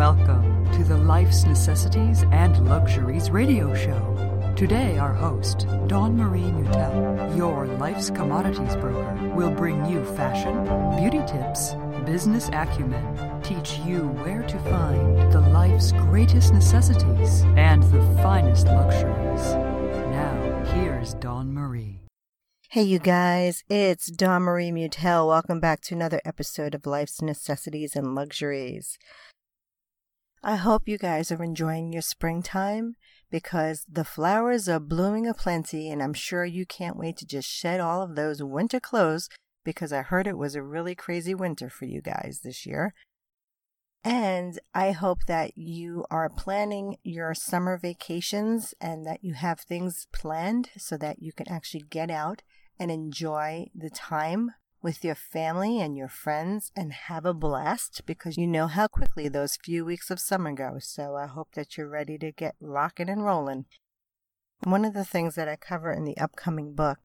Welcome to the Life's Necessities and Luxuries radio show. Today, our host, Dawn Marie Mutel, your life's commodities broker, will bring you fashion, beauty tips, business acumen, teach you where to find the life's greatest necessities and the finest luxuries. Now, here's Dawn Marie. Hey, you guys, it's Dawn Marie Mutel. Welcome back to another episode of Life's Necessities and Luxuries. I hope you guys are enjoying your springtime because the flowers are blooming aplenty, and I'm sure you can't wait to just shed all of those winter clothes because I heard it was a really crazy winter for you guys this year. And I hope that you are planning your summer vacations and that you have things planned so that you can actually get out and enjoy the time with your family and your friends and have a blast because you know how quickly those few weeks of summer go. So I hope that you're ready to get rocking and rolling. One of the things that I cover in the upcoming book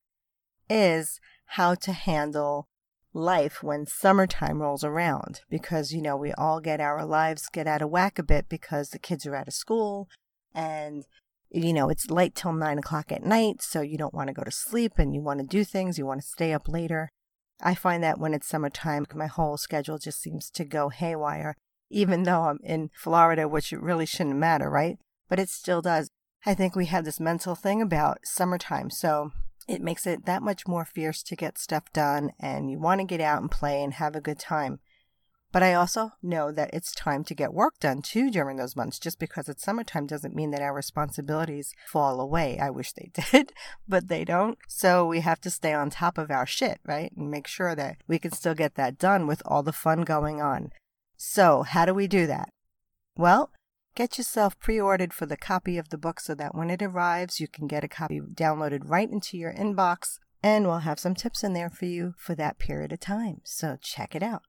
is how to handle life when summertime rolls around because you know we all get our lives get out of whack a bit because the kids are out of school and you know, it's late till nine o'clock at night, so you don't want to go to sleep and you want to do things, you want to stay up later. I find that when it's summertime, my whole schedule just seems to go haywire, even though I'm in Florida, which really shouldn't matter, right? But it still does. I think we have this mental thing about summertime, so it makes it that much more fierce to get stuff done, and you want to get out and play and have a good time. But I also know that it's time to get work done too during those months. Just because it's summertime doesn't mean that our responsibilities fall away. I wish they did, but they don't. So we have to stay on top of our shit, right? And make sure that we can still get that done with all the fun going on. So, how do we do that? Well, get yourself pre ordered for the copy of the book so that when it arrives, you can get a copy downloaded right into your inbox. And we'll have some tips in there for you for that period of time. So, check it out.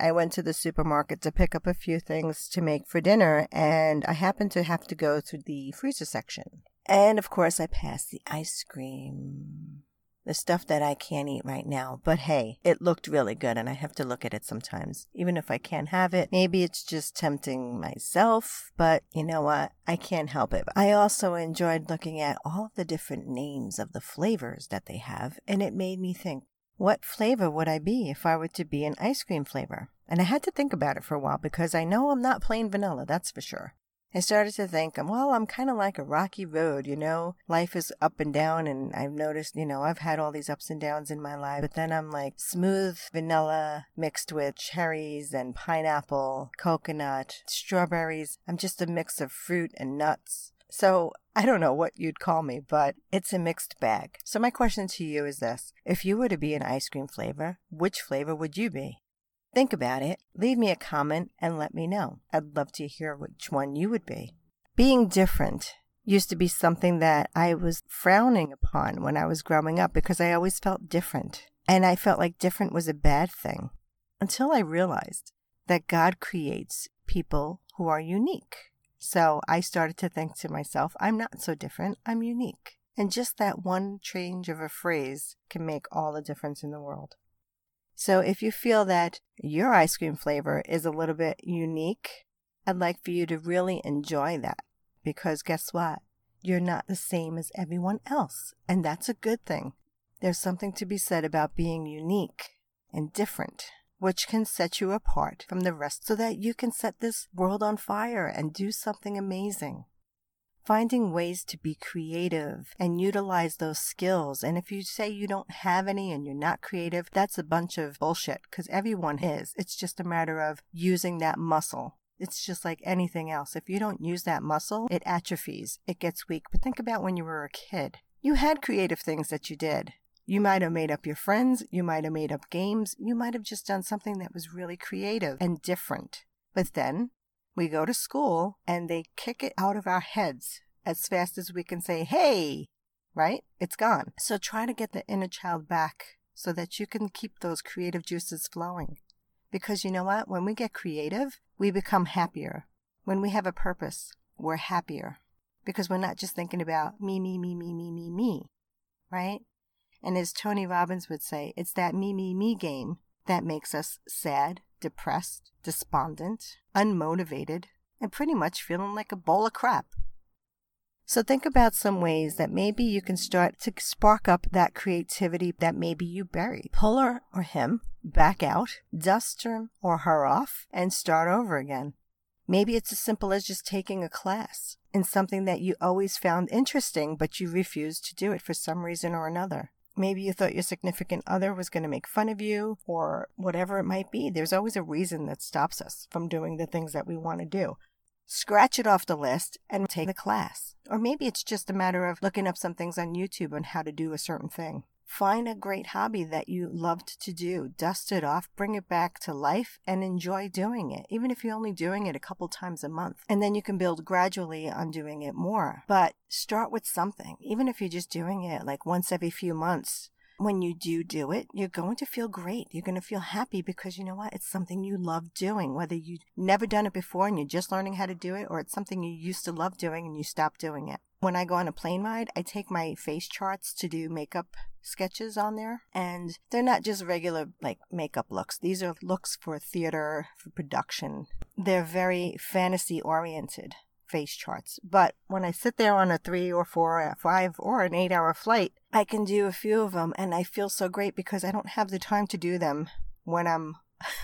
I went to the supermarket to pick up a few things to make for dinner, and I happened to have to go to the freezer section. And of course, I passed the ice cream. The stuff that I can't eat right now. But hey, it looked really good, and I have to look at it sometimes. Even if I can't have it, maybe it's just tempting myself, but you know what? I can't help it. I also enjoyed looking at all the different names of the flavors that they have, and it made me think what flavor would I be if I were to be an ice cream flavor? And I had to think about it for a while because I know I'm not plain vanilla, that's for sure. I started to think, well, I'm kind of like a rocky road, you know? Life is up and down, and I've noticed, you know, I've had all these ups and downs in my life, but then I'm like smooth vanilla mixed with cherries and pineapple, coconut, strawberries. I'm just a mix of fruit and nuts. So I don't know what you'd call me, but it's a mixed bag. So my question to you is this. If you were to be an ice cream flavor, which flavor would you be? Think about it, leave me a comment, and let me know. I'd love to hear which one you would be. Being different used to be something that I was frowning upon when I was growing up because I always felt different. And I felt like different was a bad thing until I realized that God creates people who are unique. So I started to think to myself, I'm not so different, I'm unique. And just that one change of a phrase can make all the difference in the world. So if you feel that your ice cream flavor is a little bit unique, I'd like for you to really enjoy that because guess what? You're not the same as everyone else, and that's a good thing. There's something to be said about being unique and different which can set you apart from the rest so that you can set this world on fire and do something amazing. Finding ways to be creative and utilize those skills. And if you say you don't have any and you're not creative, that's a bunch of bullshit because everyone is. It's just a matter of using that muscle. It's just like anything else. If you don't use that muscle, it atrophies, it gets weak. But think about when you were a kid. You had creative things that you did. You might have made up your friends, you might have made up games, you might have just done something that was really creative and different. But then we go to school and they kick it out of our heads as fast as we can say, hey, right? It's gone. So try to get the inner child back so that you can keep those creative juices flowing. Because you know what? When we get creative, we become happier. When we have a purpose, we're happier. Because we're not just thinking about me, me, me, me, me, me, me, right? And as Tony Robbins would say, it's that me, me, me game that makes us sad, depressed, despondent, unmotivated, and pretty much feeling like a bowl of crap. So think about some ways that maybe you can start to spark up that creativity that maybe you buried. Pull her or him back out, dust him or her off, and start over again. Maybe it's as simple as just taking a class in something that you always found interesting, but you refused to do it for some reason or another. Maybe you thought your significant other was going to make fun of you or whatever it might be. There's always a reason that stops us from doing the things that we want to do scratch it off the list and take the class. Or maybe it's just a matter of looking up some things on YouTube on how to do a certain thing. Find a great hobby that you loved to do, dust it off, bring it back to life, and enjoy doing it, even if you're only doing it a couple times a month. And then you can build gradually on doing it more. But start with something, even if you're just doing it like once every few months when you do do it, you're going to feel great. You're going to feel happy because you know what? It's something you love doing, whether you've never done it before and you're just learning how to do it, or it's something you used to love doing and you stopped doing it. When I go on a plane ride, I take my face charts to do makeup sketches on there, and they're not just regular like makeup looks. These are looks for theater, for production. They're very fantasy oriented face charts. But when I sit there on a three or four, or five, or an eight hour flight, I can do a few of them and I feel so great because I don't have the time to do them when I'm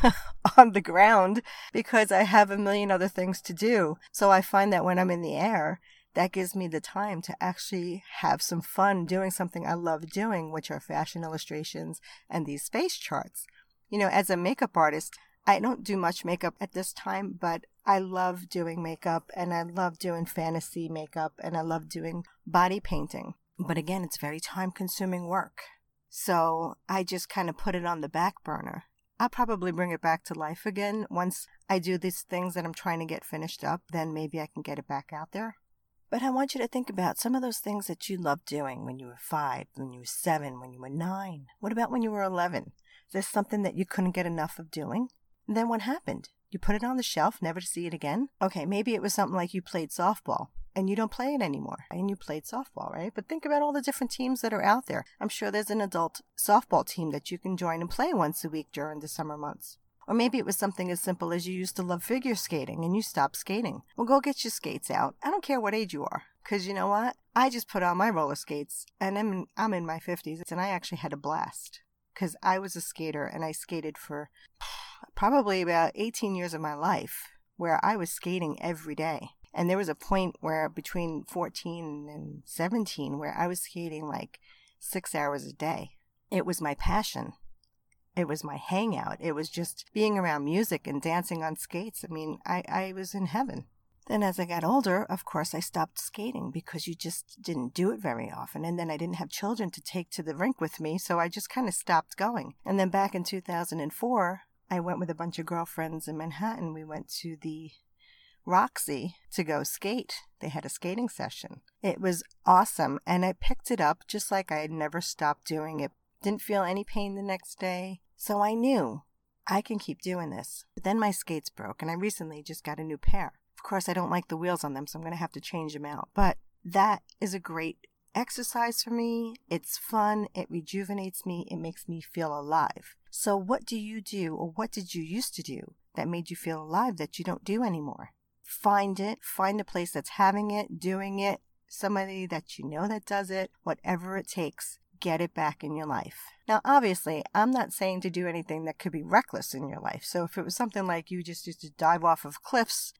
on the ground because I have a million other things to do. So I find that when I'm in the air, that gives me the time to actually have some fun doing something I love doing, which are fashion illustrations and these face charts. You know, as a makeup artist, I don't do much makeup at this time, but I love doing makeup and I love doing fantasy makeup and I love doing body painting. But again, it's very time consuming work. So I just kind of put it on the back burner. I'll probably bring it back to life again once I do these things that I'm trying to get finished up. Then maybe I can get it back out there. But I want you to think about some of those things that you loved doing when you were five, when you were seven, when you were nine. What about when you were 11? Is there something that you couldn't get enough of doing? And then what happened? You put it on the shelf, never to see it again? Okay, maybe it was something like you played softball and you don't play it anymore and you played softball, right? But think about all the different teams that are out there. I'm sure there's an adult softball team that you can join and play once a week during the summer months. Or maybe it was something as simple as you used to love figure skating and you stopped skating. Well, go get your skates out. I don't care what age you are. Because you know what? I just put on my roller skates and I'm in, I'm in my 50s and I actually had a blast because I was a skater and I skated for probably about 18 years of my life where I was skating every day. And there was a point where between 14 and 17 where I was skating like six hours a day. It was my passion. It was my hangout. It was just being around music and dancing on skates. I mean, I, I was in heaven. Then, as I got older, of course, I stopped skating because you just didn't do it very often. And then I didn't have children to take to the rink with me, so I just kind of stopped going. And then back in 2004, I went with a bunch of girlfriends in Manhattan. We went to the Roxy to go skate. They had a skating session. It was awesome, and I picked it up just like I had never stopped doing it. Didn't feel any pain the next day, so I knew I can keep doing this. But then my skates broke, and I recently just got a new pair. Of course, I don't like the wheels on them, so I'm going to have to change them out. But that is a great exercise for me. It's fun. It rejuvenates me. It makes me feel alive. So, what do you do, or what did you used to do that made you feel alive that you don't do anymore? Find it. Find a place that's having it, doing it, somebody that you know that does it, whatever it takes. Get it back in your life. Now, obviously, I'm not saying to do anything that could be reckless in your life. So, if it was something like you just used to dive off of cliffs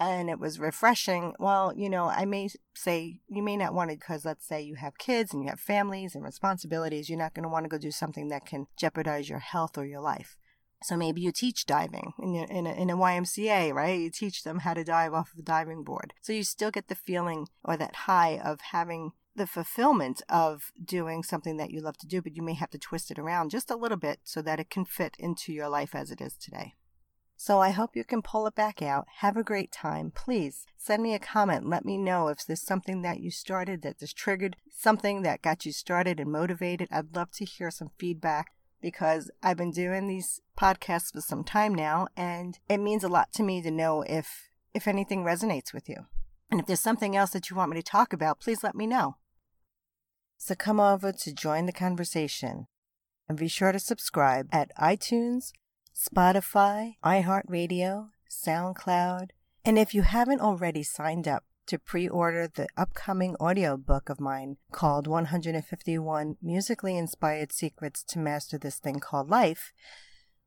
and it was refreshing. Well, you know, I may say you may not want to because let's say you have kids and you have families and responsibilities. You're not going to want to go do something that can jeopardize your health or your life. So maybe you teach diving in a, in a, in a YMCA, right? You teach them how to dive off of a diving board. So you still get the feeling or that high of having the fulfillment of doing something that you love to do, but you may have to twist it around just a little bit so that it can fit into your life as it is today. So I hope you can pull it back out. Have a great time. Please send me a comment. Let me know if there's something that you started that just triggered something that got you started and motivated. I'd love to hear some feedback because I've been doing these podcasts for some time now and it means a lot to me to know if if anything resonates with you. And if there's something else that you want me to talk about, please let me know. So come over to join the conversation. And be sure to subscribe at iTunes, Spotify, iHeartRadio, SoundCloud, and if you haven't already signed up to pre order the upcoming audiobook of mine called 151 Musically Inspired Secrets to Master This Thing Called Life,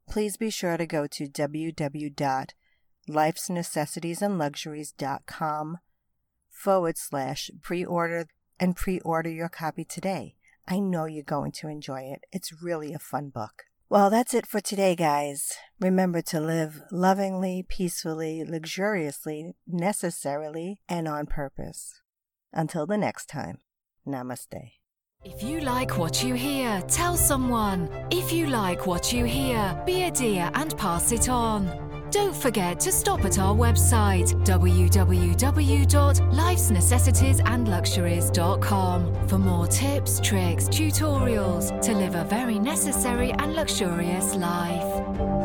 please be sure to go to www.lifesnecessitiesandluxuries.com forward slash pre order and pre order your copy today. I know you're going to enjoy it. It's really a fun book. Well, that's it for today, guys. Remember to live lovingly, peacefully, luxuriously, necessarily, and on purpose. Until the next time, namaste. If you like what you hear, tell someone. If you like what you hear, be a dear and pass it on. Don't forget to stop at our website www.lifesnecessitiesandluxuries.com for more tips, tricks, tutorials to live a very necessary and luxurious life.